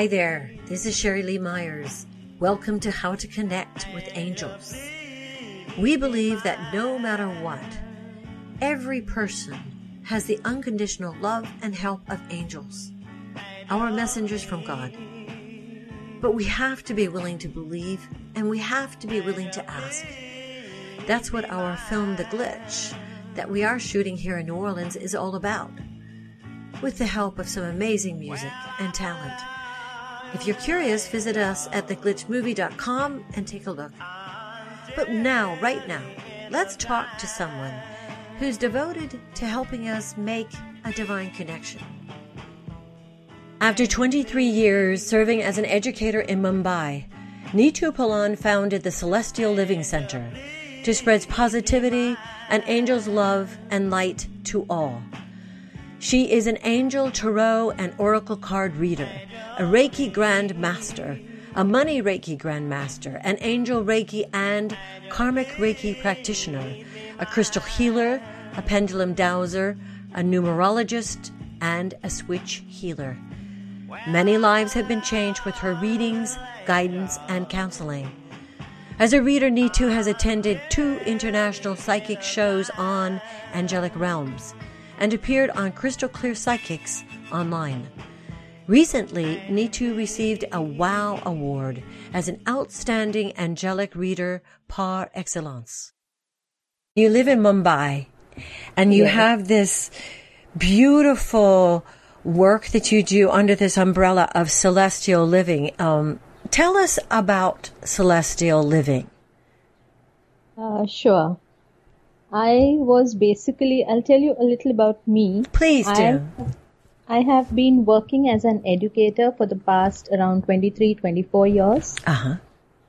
Hi there, this is Sherry Lee Myers. Welcome to How to Connect with Angels. We believe that no matter what, every person has the unconditional love and help of angels, our messengers from God. But we have to be willing to believe and we have to be willing to ask. That's what our film, The Glitch, that we are shooting here in New Orleans is all about, with the help of some amazing music and talent. If you're curious, visit us at theglitchmovie.com and take a look. But now, right now, let's talk to someone who's devoted to helping us make a divine connection. After 23 years serving as an educator in Mumbai, Neetu Palan founded the Celestial Living Center to spread positivity and angels' love and light to all. She is an angel tarot and oracle card reader, a Reiki Grand Master, a money Reiki Grand Master, an angel Reiki and karmic Reiki practitioner, a crystal healer, a pendulum dowser, a numerologist, and a switch healer. Many lives have been changed with her readings, guidance, and counseling. As a reader, Neetu has attended two international psychic shows on angelic realms and appeared on Crystal Clear Psychics online. Recently, Neetu received a WOW Award as an outstanding angelic reader par excellence. You live in Mumbai and you have this beautiful work that you do under this umbrella of celestial living. Um, tell us about celestial living. Uh, sure. I was basically, I'll tell you a little about me. Please do. I, I have been working as an educator for the past around 23, 24 years. Uh-huh.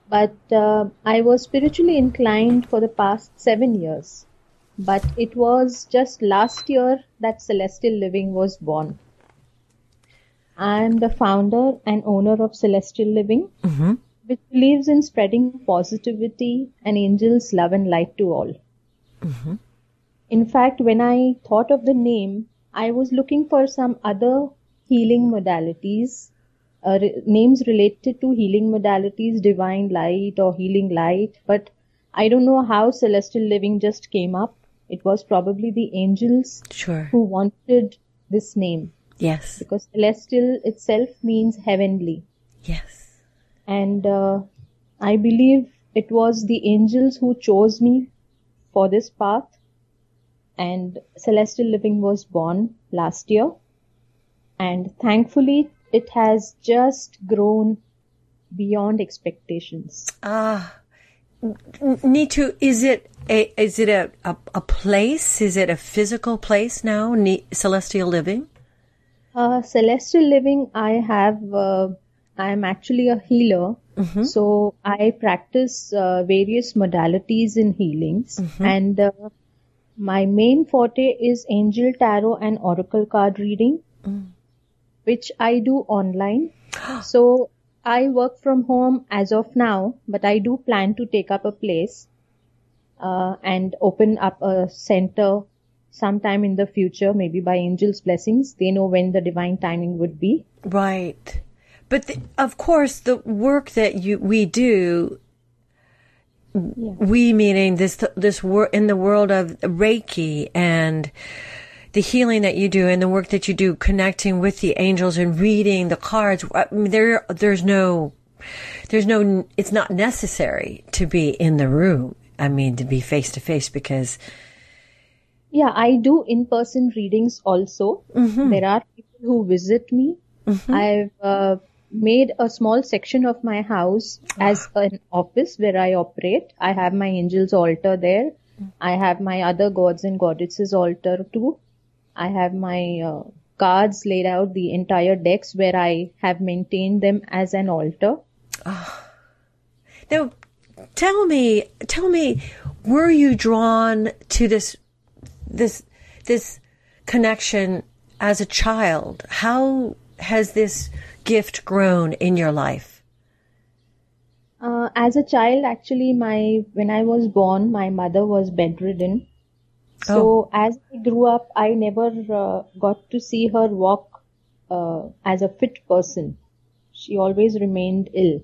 But uh, I was spiritually inclined for the past seven years. But it was just last year that Celestial Living was born. I am the founder and owner of Celestial Living, Mm-hmm. which believes in spreading positivity and angels' love and light to all. Mm-hmm. In fact, when I thought of the name, I was looking for some other healing modalities, uh, re- names related to healing modalities, divine light or healing light, but I don't know how celestial living just came up. It was probably the angels Sure. who wanted this name Yes. because celestial itself means heavenly. Yes. And uh, I believe it was the angels who chose me for this path. And Celestial Living was born last year. And thankfully, it has just grown beyond expectations. Ah, N- Neetu, is it a is it a, a a place? Is it a physical place now? Ne- Celestial Living. Uh, Celestial Living, I have, uh, I am actually a healer. So I practice uh, various modalities in healings and uh, my main forte is angel tarot and oracle card reading, which I do online. so I work from home as of now, but I do plan to take up a place uh, and open up a center sometime in the future, maybe by angels' blessings. They know when the divine timing would be. Right. But the, of course, the work that you we do, we meaning this this work in the world of Reiki and the healing that you do and the work that you do connecting with the angels and reading the cards. I mean, there there's no there's no it's not necessary to be in the room. I mean, to be face to face because Yeah, I do in-person readings also. Mm-hmm. There are people who visit me. Mm-hmm. I've uh, made a small section of my house as an office where I operate. I have my angels altar there. I have my other gods and goddesses altar too. I have my uh, cards laid out, the entire decks where I have maintained them as an altar. Now, tell me, tell me, were you drawn to this, this, this connection as a child? How has this gift grown in your life? Uh, as a child, actually, my when I was born, my mother was bedridden. So as I grew up, I never uh, got to see her walk uh, as a fit person. She always remained ill.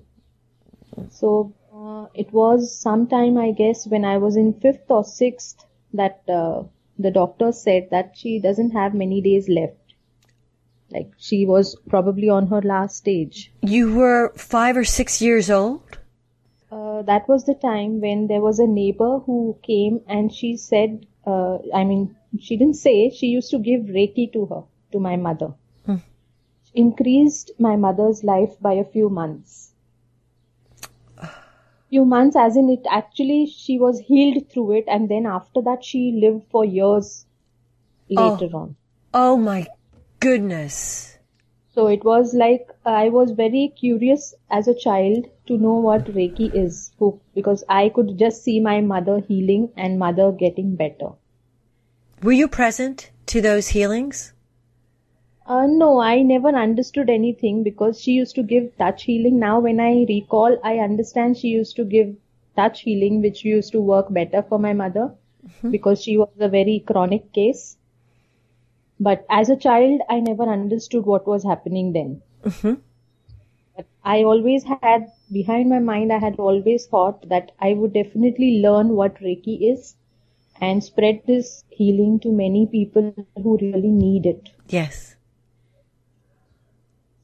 So uh, it was sometime, I guess, when I was in fifth or sixth that uh, the doctor said that she doesn't have many days left. Like she was probably on her last stage. You were five or six years old? Uh, that was the time when there was a neighbor who came and she said, uh, I mean, she didn't say, she used to give Reiki to her, to my mother. Hmm. Increased my mother's life by a few months. few months as in it actually she was healed through it and then after that she lived for years later oh. on. Oh my goodness. So it was like I was very curious as a child to know what Reiki is because I could just see my mother healing and mother getting better. Were you present to those healings? Uh, no, I never understood anything because she used to give touch healing. Now, when I recall, I understand she used to give touch healing, which used to work better for my mother mm-hmm. because she was a very chronic case. But as a child, I never understood what was happening then. Mm-hmm. But I always had, behind my mind, I had always thought that I would definitely learn what Reiki is and spread this healing to many people who really need it. Yes.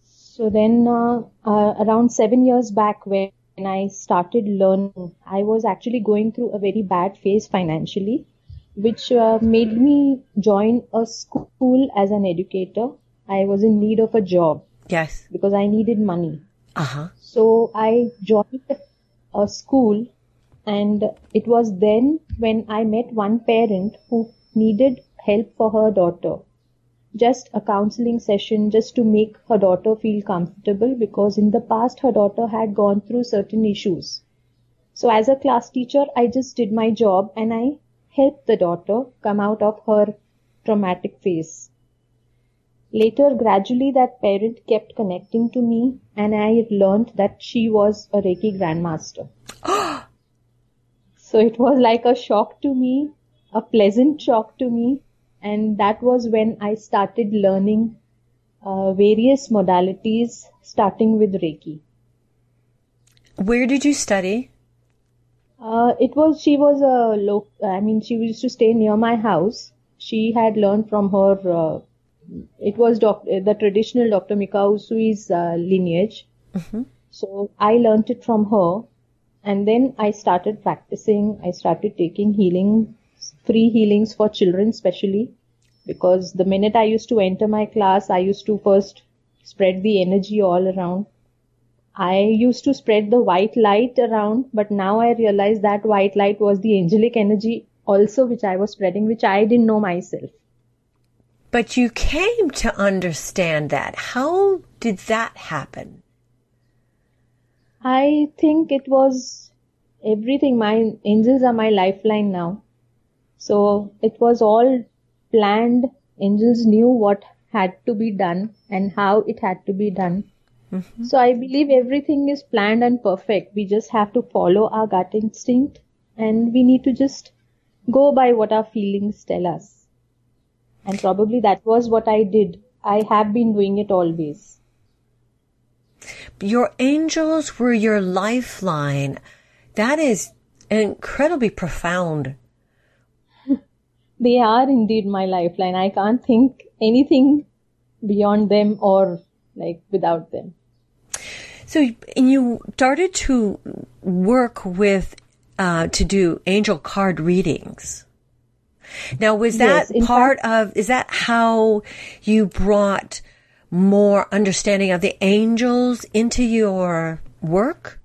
So then, uh, uh, around seven years back, when I started learning, I was actually going through a very bad phase financially which uh, made me join a school as an educator. I was in need of a job. Yes. Because I needed money. Uh-huh. So I joined a school and it was then when I met one parent who needed help for her daughter. Just a counseling session just to make her daughter feel comfortable because in the past her daughter had gone through certain issues. So as a class teacher, I just did my job and I help the daughter come out of her traumatic phase. Later, gradually, that parent kept connecting to me, and I learned that she was a Reiki grandmaster. so it was like a shock to me, a pleasant shock to me, and that was when I started learning uh, various modalities, starting with Reiki. Where did you study? Uh, it was she was a loc. I mean, she used to stay near my house. She had learned from her. Uh, it was doc- the traditional Dr. Mikao Usui's uh, lineage. Mm-hmm. So I learned it from her, and then I started practicing. I started taking healing, free healings for children, especially because the minute I used to enter my class, I used to first spread the energy all around I used to spread the white light around, but now I realize that white light was the angelic energy also which I was spreading, which I didn't know myself. But you came to understand that. How did that happen? I think it was everything. My angels are my lifeline now. So it was all planned. Angels knew what had to be done and how it had to be done. Mm-hmm. So I believe everything is planned and perfect. We just have to follow our gut instinct and we need to just go by what our feelings tell us. And probably that was what I did. I have been doing it always. Your angels were your lifeline. That is incredibly profound. they are indeed my lifeline. I can't think anything beyond them or like without them. So, and you started to work with, uh, to do angel card readings. Now, was that yes, part fact, of, is that how you brought more understanding of the angels into your work?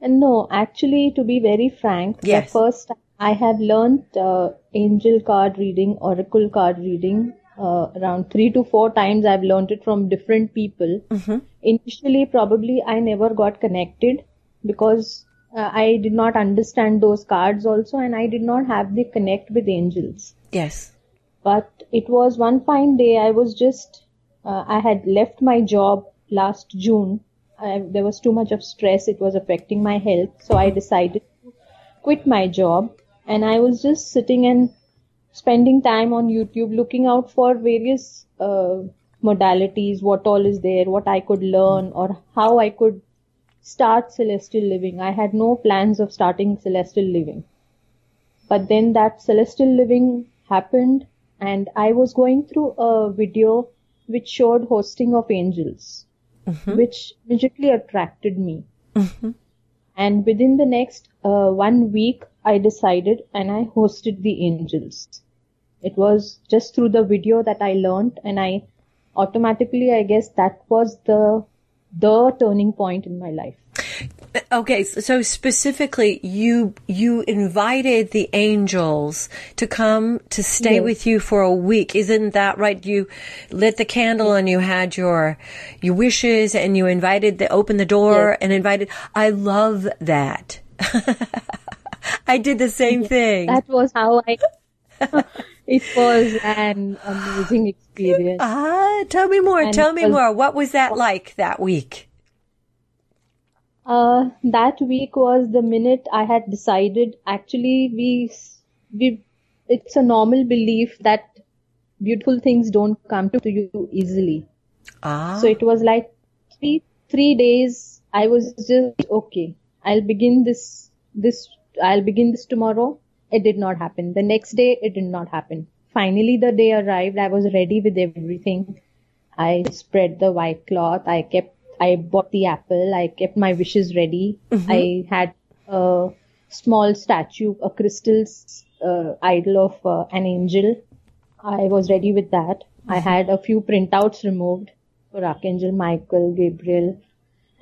No, actually, to be very frank, yes. the first I have learned uh, angel card reading, oracle card reading uh, around three to four times I've learned it from different people. Mm-hmm. Initially, probably I never got connected because uh, I did not understand those cards also and I did not have the connect with angels. Yes. But it was one fine day I was just, uh, I had left my job last June. I, there was too much of stress. It was affecting my health. So I decided to quit my job and I was just sitting and spending time on YouTube looking out for various uh, modalities, what all is there, what I could learn, or how I could start celestial living. I had no plans of starting celestial living. But then that celestial living happened, and I was going through a video which showed hosting of angels, mm-hmm. which immediately attracted me. Mm-hmm. And within the next uh, one week, I decided and I hosted the angels. It was just through the video that I learned and I automatically, I guess that was the, the turning point in my life. Okay, so specifically, you you invited the angels to come to stay yes. with you for a week, isn't that right? You lit the candle and you had your your wishes, and you invited the open the door yes. and invited. I love that. I did the same yes. thing. That was how I. it was an amazing experience. Ah, tell me more. And tell me was, more. What was that like that week? Uh, that week was the minute I had decided. Actually, we we it's a normal belief that beautiful things don't come to you easily. Ah. So it was like three three days. I was just okay. I'll begin this this. I'll begin this tomorrow. It did not happen. The next day, it did not happen. Finally, the day arrived. I was ready with everything. I spread the white cloth. I kept I bought the apple. I kept my wishes ready. Mm-hmm. I had a small statue, a crystal uh, idol of uh, an angel. I was ready with that. Mm-hmm. I had a few printouts removed for Archangel Michael, Gabriel.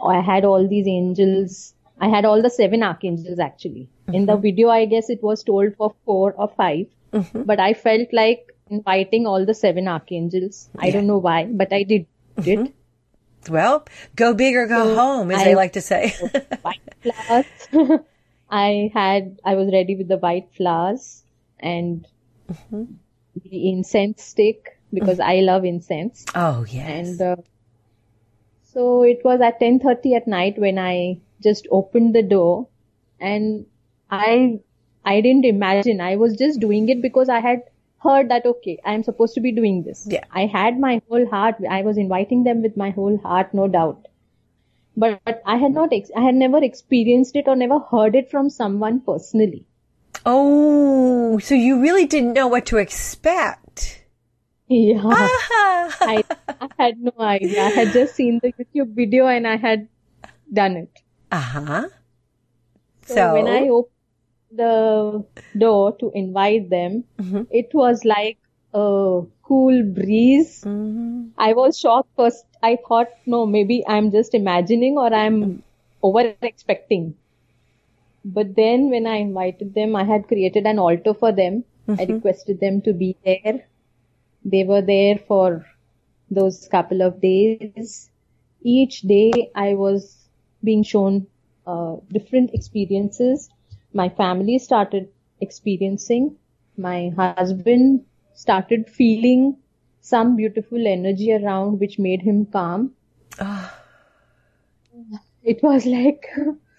I had all these angels. I had all the seven archangels actually. Mm-hmm. In the mm-hmm. video, I guess it was told for four or 5 mm-hmm. but I felt like inviting all the seven archangels. Yeah. I don't know why, but I did it. Mm-hmm. Well, go big or go so home, as I, they like to say. white flowers. I had, I was ready with the white flowers and mm-hmm. the incense stick because mm-hmm. I love incense. Oh, yes. And uh, so it was at 10:30 at night when I just opened the door and I I didn't imagine. I was just doing it because I had heard that okay i'm supposed to be doing this. Yeah. I had my whole heart. I was inviting them with my whole heart no doubt. But, but i had not ex- i had never experienced it or never heard it from someone personally. Oh so you really didn't know what to expect. Yeah. Ah. I, I had no idea. I had just seen the youtube video and i had done it uh-huh so, so when i opened the door to invite them, mm-hmm. it was like a cool breeze. Mm-hmm. I was shocked first. I thought, no, maybe I'm just imagining or I'm over expecting. But then when I invited them, I had created an altar for them. Mm-hmm. I requested them to be there. They were there for those couple of days. Each day I was being shown uh, different experiences my family started experiencing. My husband started feeling some beautiful energy around which made him calm. Oh. It was like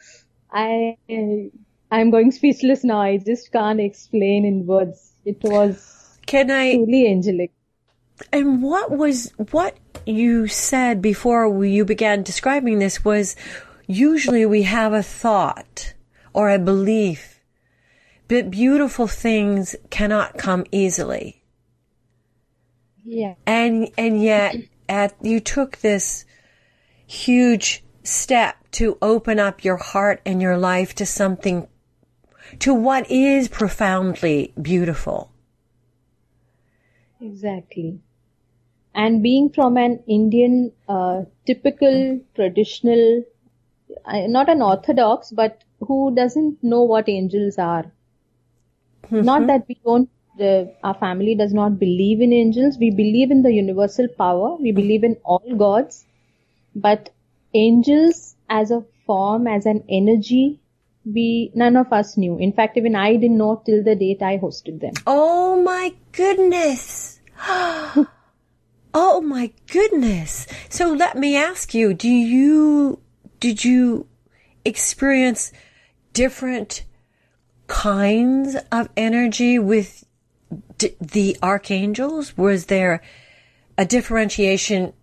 I I'm going speechless now. I just can't explain in words. It was can I truly angelic. And what was what you said before you began describing this was usually we have a thought or a belief. But beautiful things cannot come easily. Yeah. And, and yet at, you took this huge step to open up your heart and your life to something, to what is profoundly beautiful. Exactly. And being from an Indian, uh, typical traditional, not an orthodox, but who doesn't know what angels are. Mm-hmm. Not that we don't, the, our family does not believe in angels. We believe in the universal power. We believe in all gods. But angels as a form, as an energy, we, none of us knew. In fact, even I didn't know till the date I hosted them. Oh my goodness. oh my goodness. So let me ask you, do you, did you experience different kinds of energy with d- the archangels? Was there a differentiation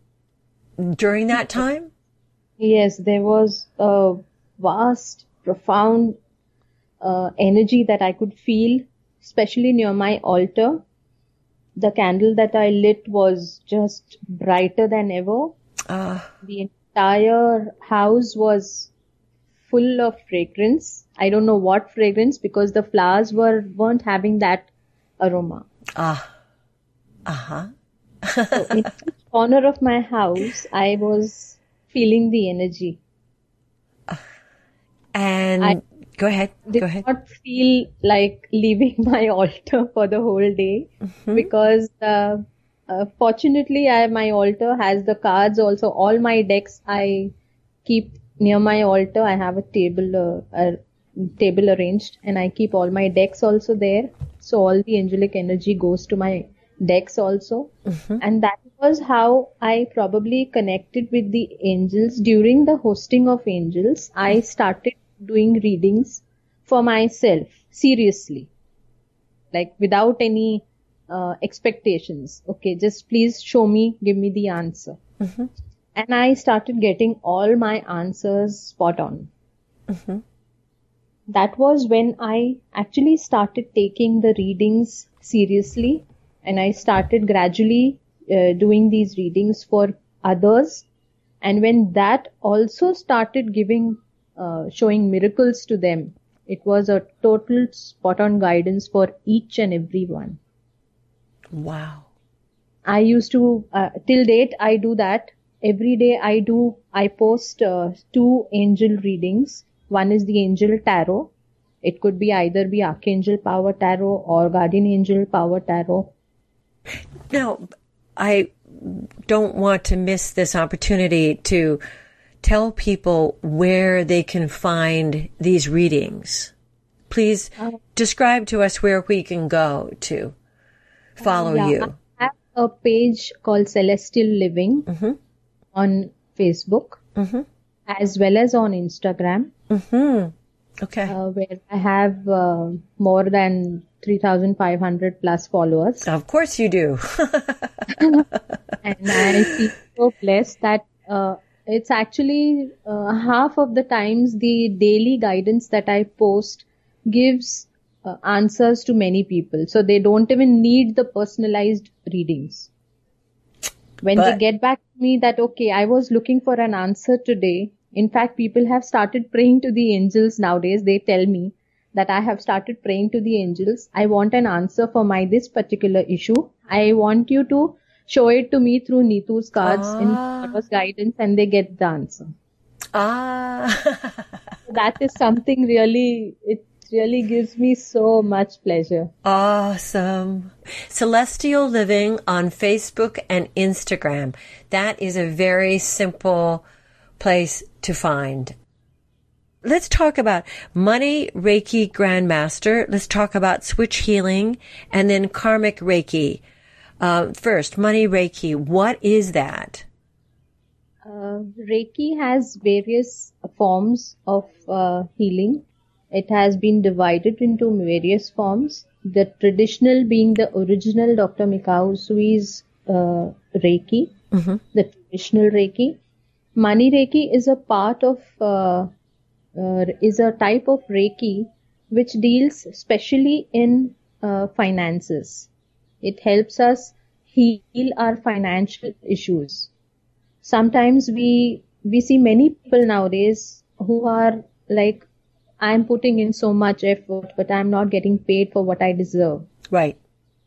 during that time? Yes, there was a vast, profound uh, energy that I could feel, especially near my altar. The candle that I lit was just brighter than ever. Uh, The entire house was full of fragrance. I don't know what fragrance because the flowers were weren't having that aroma. ah, uh huh. So in each corner of my house, I was feeling the energy. And I- go ahead. did Go ahead. not feel like leaving my altar for the whole day because uh, uh, fortunately I, my altar has the cards also. All my decks i keep near my altar. I have a table uh, a table arranged and i keep all my decks also there. So all the angelic energy goes to my decks also. And that was how i probably connected with the angels. During the hosting of angels i started doing readings for myself seriously. Like without any uh, expectations. Okay just please show me give me the answer. And i started getting all my answers spot on. That was when i actually started taking the readings seriously and i started gradually uh, doing these readings for others. And when that also started giving uh, showing miracles to them it was a total spot on guidance for each and every one Wow. I used to, uh, till date, I do that. Every day I do, I post uh, two angel readings. One is the angel tarot. It could be either be Archangel Power Tarot or Guardian Angel Power Tarot. Now, I don't want to miss this opportunity to tell people where they can find these readings. Please describe to us where we can go to follow Yeah, you. I have a page called Celestial Living Mhm. on Facebook Mhm. as well as on Instagram. hmm Okay. uh, where I have uh, more than 3,500 plus followers. of course you do. and I feel so blessed that uh, it's actually uh, half of the times the daily guidance that I post gives uh, answers to many people. So they don't even need the personalized readings. When they get back to me that, okay, I was looking for an answer today. In fact, people have started praying to the angels nowadays. They tell me that I have started praying to the angels. I want an answer for my this particular issue. I want you to show it to me through Neetu's cards in Ah. Guidance and they get the answer. ah. That is something really, it really gives me so much pleasure. Awesome. Celestial Living on Facebook and Instagram. That is a very simple place to find. Let's talk about Money Reiki Grandmaster. Let's talk about Switch Healing and then Karmic Reiki. Uh, first, Money Reiki. What is that? Uh, Reiki has various forms of uh, healing. It has been divided into various forms. The traditional being the original Dr. Mikao Usui's uh, Reiki, the traditional Reiki. Money Reiki is a part of, uh, uh, is a type of Reiki which deals specially in uh, finances. It helps us heal our financial issues sometimes we we see many people nowadays who are like i'm putting in so much effort but i'm not getting paid for what i deserve Right.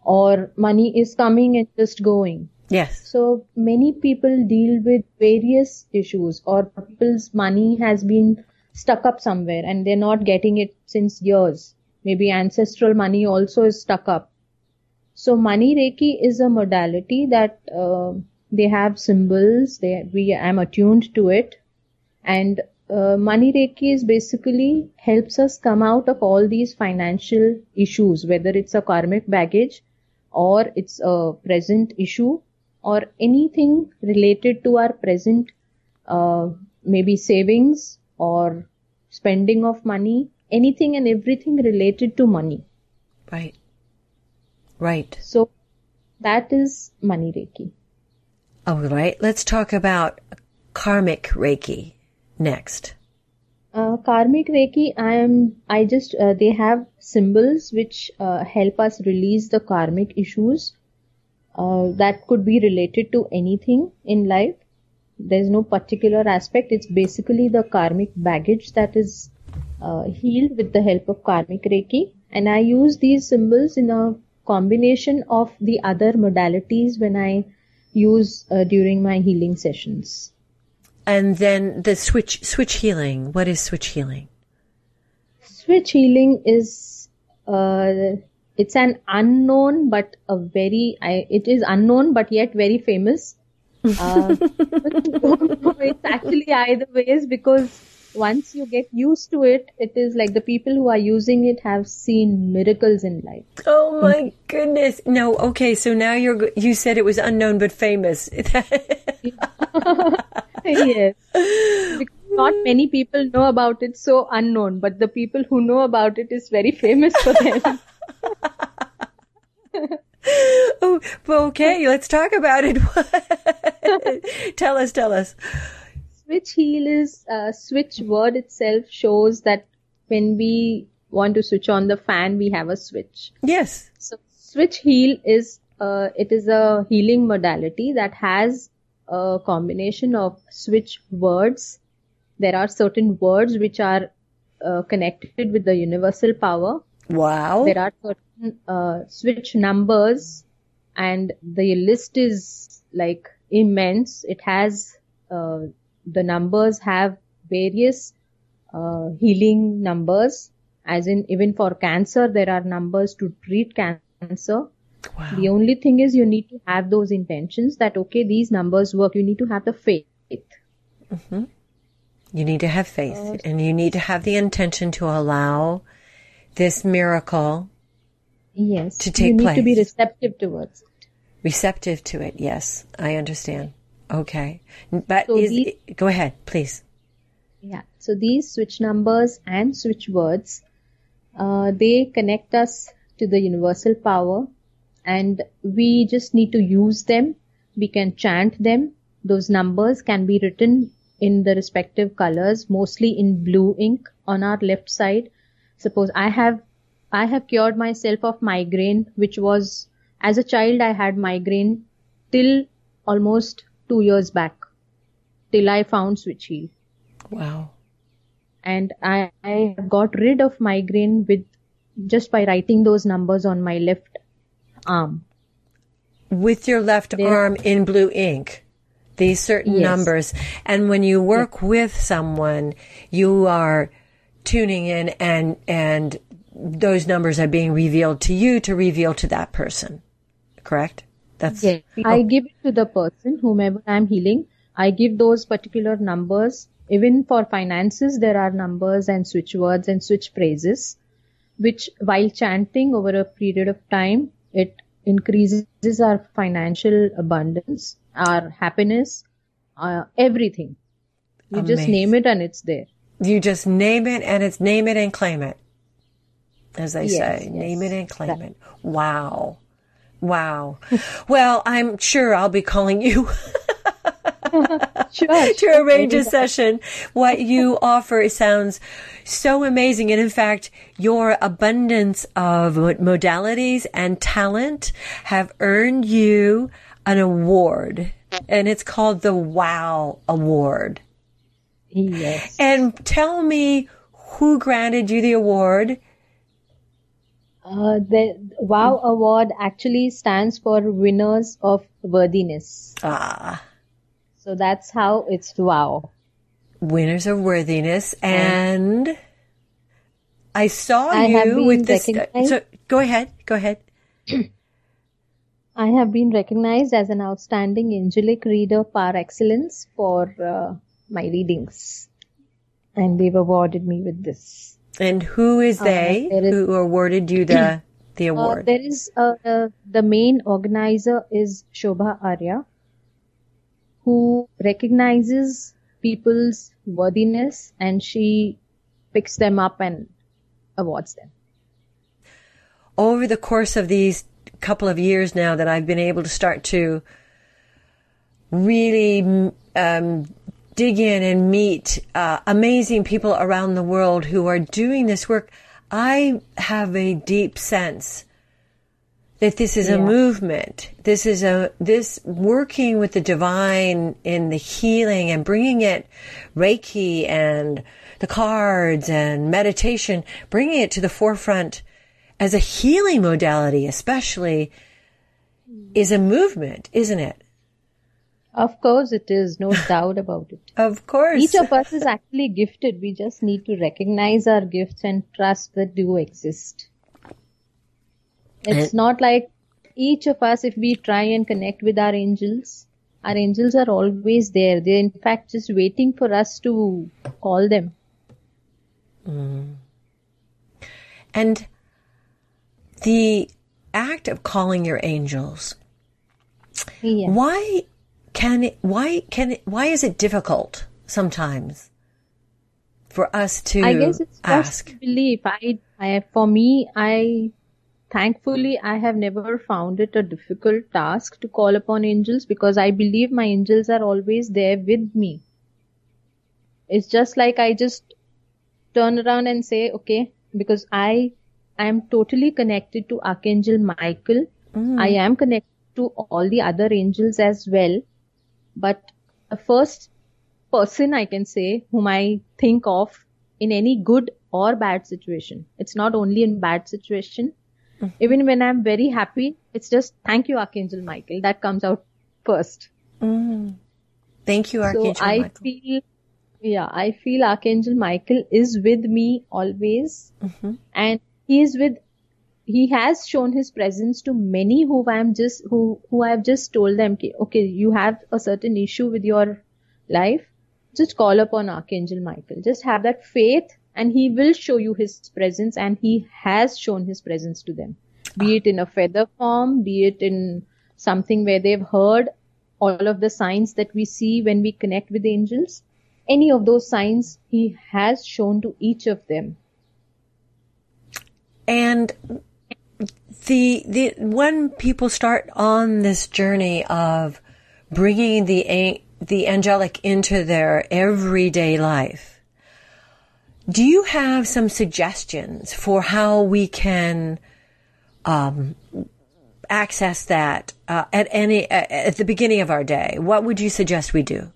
or money is coming and just going Yes. so many people deal with various issues or people's money has been stuck up somewhere and they're not getting it since years maybe ancestral money also is stuck up so money reiki is a modality that uh, they have symbols. They we am attuned to it, and uh, money reiki is basically helps us come out of all these financial issues, whether it's a karmic baggage, or it's a present issue, or anything related to our present, uh, maybe savings or spending of money, anything and everything related to money. Right. Right. So that is money reiki. All right, let's talk about karmic Reiki next. Uh, karmic Reiki, I am, I just, uh, they have symbols which uh, help us release the karmic issues uh, that could be related to anything in life. There's no particular aspect. It's basically the karmic baggage that is uh, healed with the help of karmic Reiki. And I use these symbols in a combination of the other modalities when I use uh, during my healing sessions. And then the switch switch healing. What is switch healing? Switch healing is uh, it's an unknown but a very I, it is unknown but yet very famous. Uh, it's actually either ways because once you get used to it, it is like the people who are using it have seen miracles in life. Oh my goodness! No, okay. So now you're you said it was unknown but famous. yes. Because not many people know about it, so unknown, but the people who know about it is very famous for them. oh, okay, let's talk about it. tell us, tell us. Switch heal is, uh, switch word itself shows that when we want to switch on the fan, we have a switch. Yes. So switch heal is, uh, it is a healing modality that has a combination of switch words. There are certain words which are uh, connected with the universal power. Wow. There are certain uh, switch numbers, and the list is like immense. It has uh, the numbers have various uh, healing numbers, as in even for cancer, there are numbers to treat cancer. Wow. The only thing is you need to have those intentions that, okay, these numbers work. You need to have the faith. Mm-hmm. You need to have faith uh, and you need to have the intention to allow this miracle yes, to take place. you need place. to be receptive towards it. Receptive to it. Yes, I understand. Okay. But So is, these- go ahead, please. Yeah. So these switch numbers and switch words, uh, they connect us to the universal power and we just need to use them. We can chant them. Those numbers can be written in the respective colors, mostly in blue ink on our left side. Suppose I have, I have cured myself of migraine, which was, as a child, I had migraine till almost two years back, till I found Switch Heal Wow. and I, I got rid of migraine with just by writing those numbers on my left arm. With your left There- arm in blue ink, these certain Yes. numbers. And when you work with someone, you are tuning in and, and those numbers are being revealed to you to reveal to that person. Correct? That's, I give it to the person, whomever I'm healing. I give those particular numbers. Even for finances, there are numbers and switch words and switch phrases, which while chanting over a period of time, it increases our financial abundance, our happiness, uh, everything. You just name it and it's there. you just name it and it's name it and claim it. As they Yes, say, yes. name it and claim it. Wow. Wow. well, I'm sure I'll be calling you Sure. to arrange a session. What you offer sounds so amazing. And in fact, your abundance of modalities and talent have earned you an award. And it's called the Wow Award. Yes. And tell me who granted you the award. Uh, the WOW award actually stands for winners of worthiness. Ah, So that's how it's WOW. winners of worthiness. And I saw I you with this. recognized- So go ahead. Go ahead. I have been recognized as an outstanding angelic reader par excellence for uh, my readings. And they've awarded me with this. And who is they there is- who awarded you the the Uh, award? there is uh, uh, the main organizer is Shobha Arya, who recognizes people's worthiness and she picks them up and awards them. Over the course of these couple of years now that I've been able to start to really um, dig in and meet uh, amazing people around the world who are doing this work, I have a deep sense that this is yeah. a movement. This is a, this working with the divine in the healing and bringing it Reiki and the cards and meditation, bringing it to the forefront as a healing modality, especially is a movement, isn't it? Of course it is, no doubt about it. Of course. Each of us is actually gifted. We just need to recognize our gifts and trust that do exist. It's not like each of us, if we try and connect with our angels, our angels are always there. They're in fact just waiting for us to call them. Mm. And the act of calling your angels, yeah. why can it, why can it, why is it difficult sometimes for us to I guess it's ask? belief. I, I, for me, I, thankfully, I have never found it a difficult task to call upon angels because I believe my angels are always there with me. It's just like I just turn around and say, okay, because I am totally connected to Archangel Michael. Mm. I am connected to all the other angels as well. But the first person I can say whom I think of in any good or bad situation. It's not only in bad situation. Mm-hmm. Even when I'm very happy, it's just thank you, Archangel Michael. That comes out first. Mm. Thank you, Archangel so I feel, yeah, I feel Archangel Michael is with me always. Mm-hmm. And he is with he has shown his presence to many who I am just who who I have just told them okay you have a certain issue with your life just call upon Archangel Michael just have that faith and he will show you his presence and he has shown his presence to them. Be it in a feather form be it in something where they've heard all of the signs that we see when we connect with angels. Any of those signs he has shown to each of them. And the the when people start on this journey of bringing the the angelic into their everyday life, do you have some suggestions for how we can um, access that uh, at any at the beginning of our day? What would you suggest we do?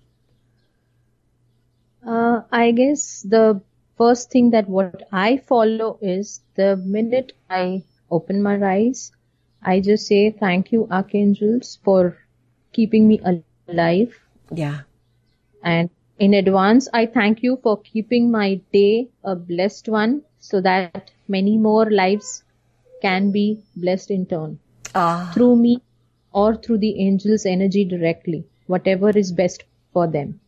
Uh, I guess the first thing that what I follow is the minute I open my eyes, I just say thank you, archangels, for keeping me alive. Yeah. And in advance, I thank you for keeping my day a blessed one so that many more lives can be blessed in turn. Ah. Through me or through the angels' energy directly, whatever is best for them.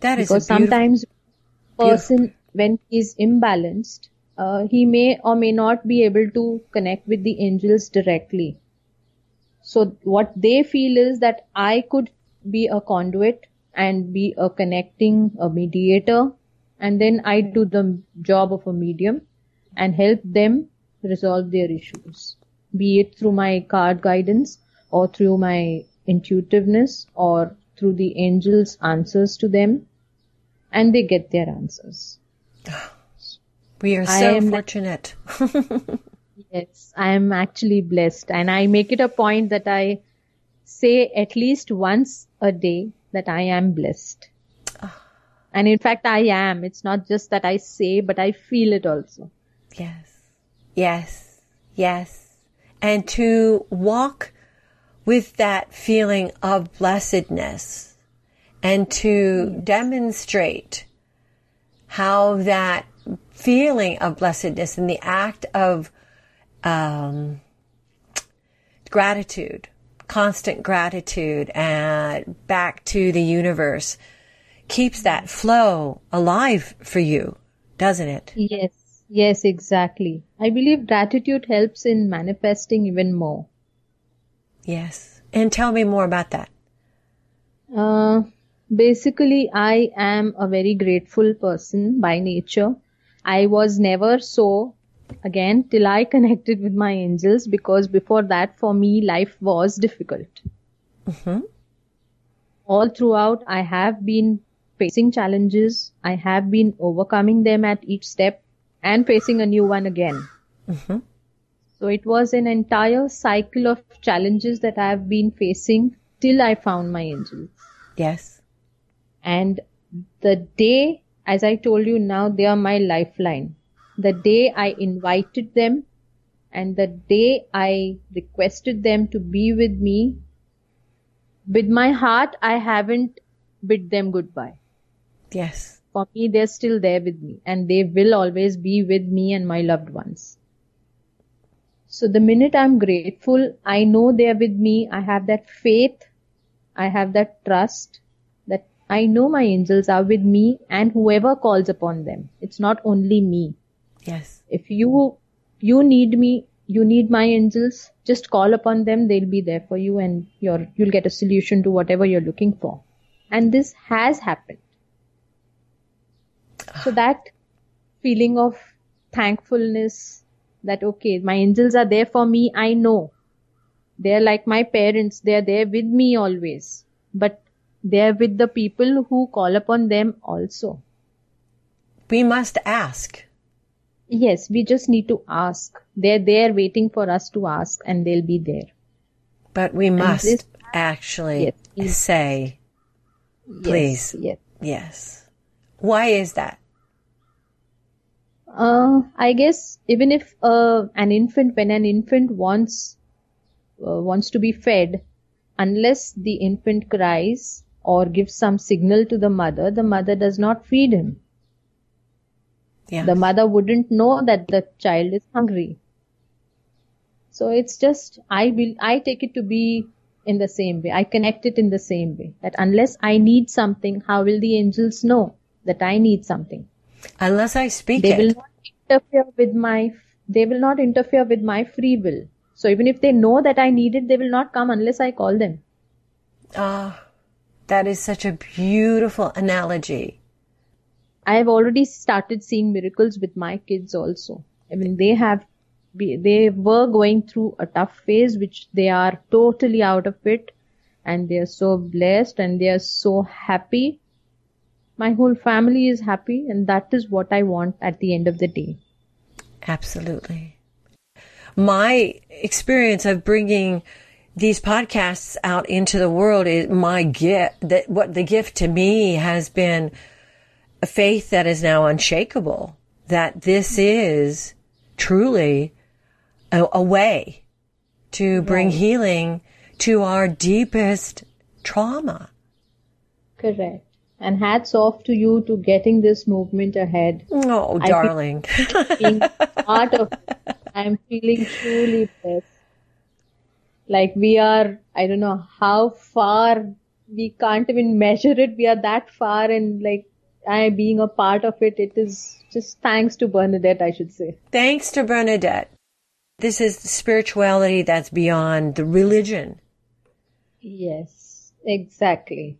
That is because sometimes a person beautiful. when he's imbalanced, uh, he may or may not be able to connect with the angels directly. So what they feel is that I could be a conduit and be a connecting, a mediator, and then I do the job of a medium and help them resolve their issues. Be it through my card guidance or through my intuitiveness or through the angels' answers to them, and they get their answers. We are so fortunate. yes, I am actually blessed. And I make it a point that I say at least once a day that I am blessed. And in fact, I am. It's not just that I say, but I feel it also. Yes. Yes. Yes. And to walk with that feeling of blessedness and to yes. demonstrate how that feeling of blessedness and the act of um, gratitude, constant gratitude, and back to the universe keeps that flow alive for you, doesn't it? Yes, yes, exactly. I believe gratitude helps in manifesting even more. Yes. And tell me more about that. Uh, basically, I am a very grateful person by nature. I was never so again till I connected with my angels because before that for me life was difficult. Mm-hmm. All throughout, I have been facing challenges. I have been overcoming them at each step and facing a new one again. Mm-hmm. So it was an entire cycle of challenges that I have been facing till I found my angels. Yes. And the day, as I told you now, they are my lifeline. The day I invited them and the day I requested them to be with me, with my heart, I haven't bid them goodbye. Yes. For me, they're still there with me and they will always be with me and my loved ones. So the minute I'm grateful, I know they're with me. I have that faith. I have that trust that I know my angels are with me and whoever calls upon them. It's not only me. Yes. If you you need me, you need my angels, just call upon them, they'll be there for you and you're, you'll get a solution to whatever you're looking for. And this has happened. So ah. that feeling of thankfulness that okay, my angels are there for me, I know. They're like my parents, they're there with me always. But they're with the people who call upon them also. We must ask. Yes, we just need to ask. They're there waiting for us to ask and they'll be there. But we must this, actually yes, say, please. Yes, yes. Yes. Why is that? Uh, I guess even if uh, an infant, when an infant wants uh, wants to be fed, unless the infant cries or gives some signal to the mother, the mother does not feed him. Yeah. The mother wouldn't know that the child is hungry. So it's just, I will, I take it to be in the same way. I connect it in the same way. That unless I need something, how will the angels know that I need something? Unless I speak they it. will not interfere with my, they will not interfere with my free will. So even if they know that I need it, they will not come unless I call them. Ah, that is such a beautiful analogy. I have already started seeing miracles with my kids also. I mean, they have, they were going through a tough phase, which they are totally out of it, and they are so blessed and they are so happy. My whole family is happy, and that is what I want at the end of the day. Absolutely. My experience of bringing these podcasts out into the world is my gift that what the gift to me has been a faith that is now unshakable that this is truly a, a way to bring right. healing to our deepest trauma. Correct. And hats off to you to getting this movement ahead. Oh, I darling. being part of it, I'm feeling truly blessed. Like we are, I don't know how far we can't even measure it. We are that far and like I being a part of it, it is just thanks to Bernadette, I should say. Thanks to Bernadette. This is spirituality that's beyond the religion. Yes, exactly.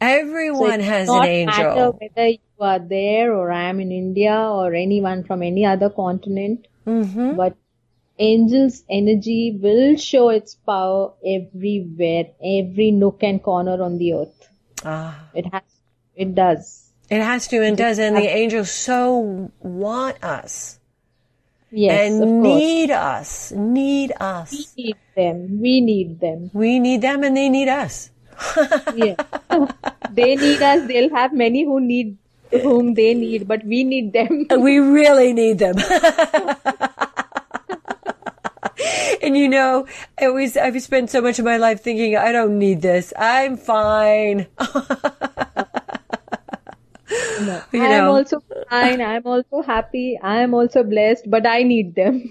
Everyone so has an angel. Whether you are there or I am in India or anyone from any other continent, mm-hmm. but angel's energy will show its power everywhere, every nook and corner on the earth. Ah. It has, it does. It has to and does, and the angels so want us. Yes, and need us, need us. We need them. We need them. We need them, and they need us. yeah, they need us. They'll have many who need whom they need, but we need them. we really need them. and you know, I always I've spent so much of my life thinking I don't need this. I'm fine. No. You I am also fine. I'm also happy. I am also blessed, but I need them.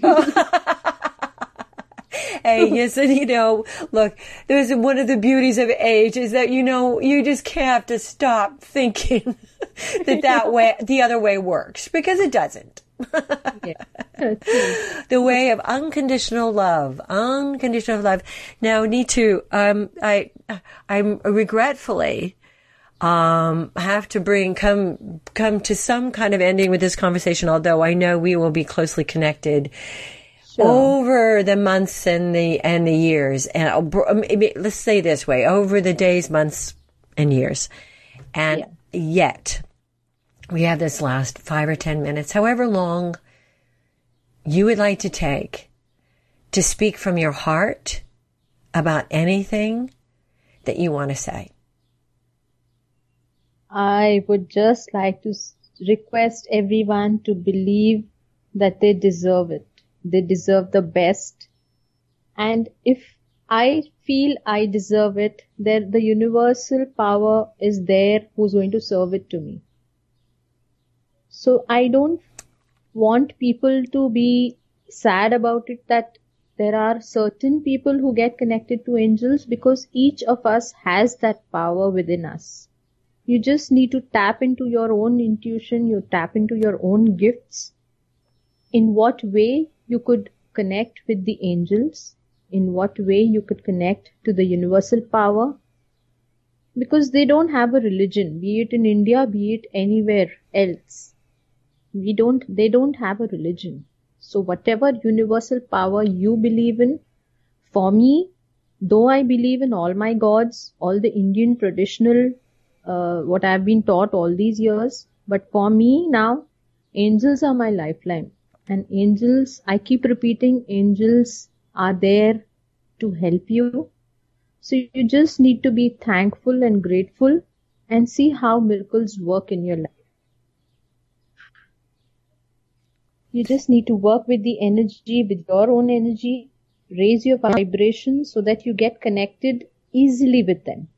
hey, yes, and you know, look, there's one of the beauties of age is that you know you just can't have to stop thinking that that way the other way works because it doesn't. the way of unconditional love, unconditional love. Now, Neetu, um, I, I'm regretfully um, have to bring come come to some kind of ending with this conversation. Although I know we will be closely connected. Sure. over the months and the and the years, and uh, let's say this way, over the days, months, and years, and Yeah. yet we have this last five or ten minutes, however long you would like to take to speak from your heart about anything that you want to say. I would just like to request everyone to believe that they deserve it. They deserve the best. And if I feel I deserve it, then the universal power is there who's going to serve it to me. So I don't want people to be sad about it that there are certain people who get connected to angels because each of us has that power within us. You just need to tap into your own intuition, you tap into your own gifts. In what way you could connect with the angels, in what way you could connect to the universal power. Because they don't have a religion, be it in India, be it anywhere else. We don't, they don't have a religion. So whatever universal power you believe in, for me, though I believe in all my gods, all the Indian traditional, uh, what I've been taught all these years, but for me now, angels are my lifeline. And angels, I keep repeating, angels are there to help you. So you just need to be thankful and grateful and see how miracles work in your life. You just need to work with the energy, with your own energy, raise your vibration so that you get connected easily with them.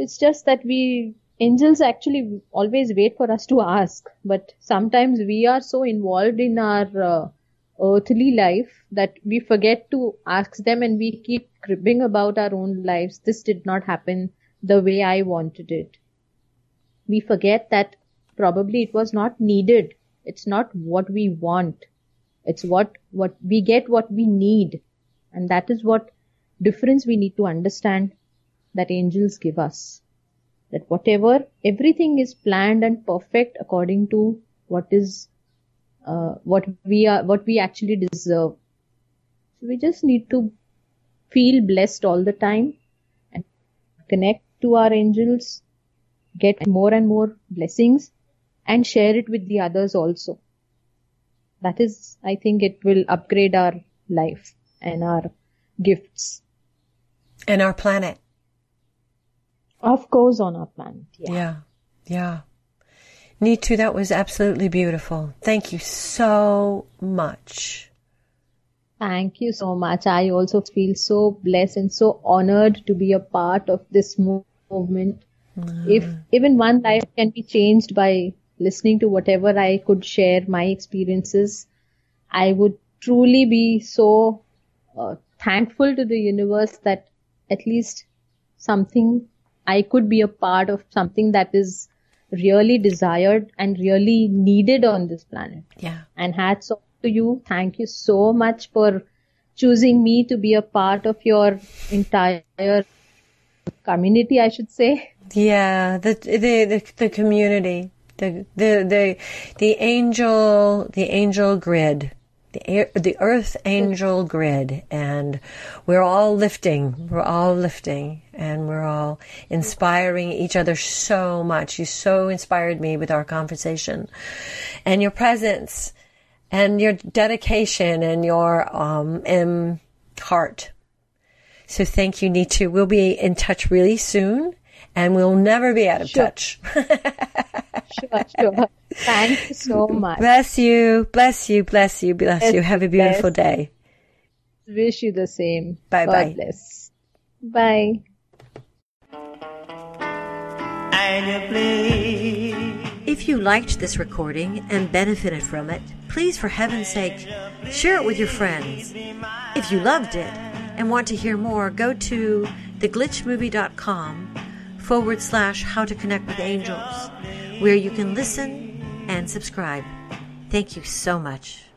It's just that we, angels actually always wait for us to ask, but sometimes we are so involved in our uh, earthly life that we forget to ask them and we keep cribbing about our own lives. This did not happen the way I wanted it. We forget that probably it was not needed. It's not what we want. It's what, what we get what we need. And that is what difference we need to understand that angels give us. That whatever, everything is planned and perfect according to what is, uh, what we are, what we actually deserve. So we just need to feel blessed all the time and connect to our angels, get more and more blessings and share it with the others also. That is, I think it will upgrade our life and our gifts. And our planet. Of course, on our planet. Yeah. Yeah. Yeah. Neetu, that was absolutely beautiful. Thank you so much. Thank you so much. I also feel so blessed and so honored to be a part of this mov- movement. If even one life can be changed by listening to whatever I could share my experiences, I would truly be so uh, thankful to the universe that at least something I could be a part of something that is really desired and really needed on this planet. Yeah. And hats off to you. Thank you so much for choosing me to be a part of your entire community, I should say. Yeah. The, the, the, the community, the, the, the, the angel, the angel grid, the, air- the earth angel grid. And we're all lifting. We're all lifting and we're all inspiring each other so much. You so inspired me with our conversation and your presence and your dedication and your, um, um heart. So thank you, Neetu. We'll be in touch really soon and we'll never be out of Sure. touch. Sure, sure. Thank you so much. bless you, bless you, bless you, bless Yes, you. Have a beautiful bless. day. Wish you the same. Bye-bye. Bless. Bye. If you liked this recording and benefited from it, please, for heaven's sake, share it with your friends. If you loved it and want to hear more, go to theglitchmovie.com forward slash how to connect with angels, where you can listen and subscribe. Thank you so much.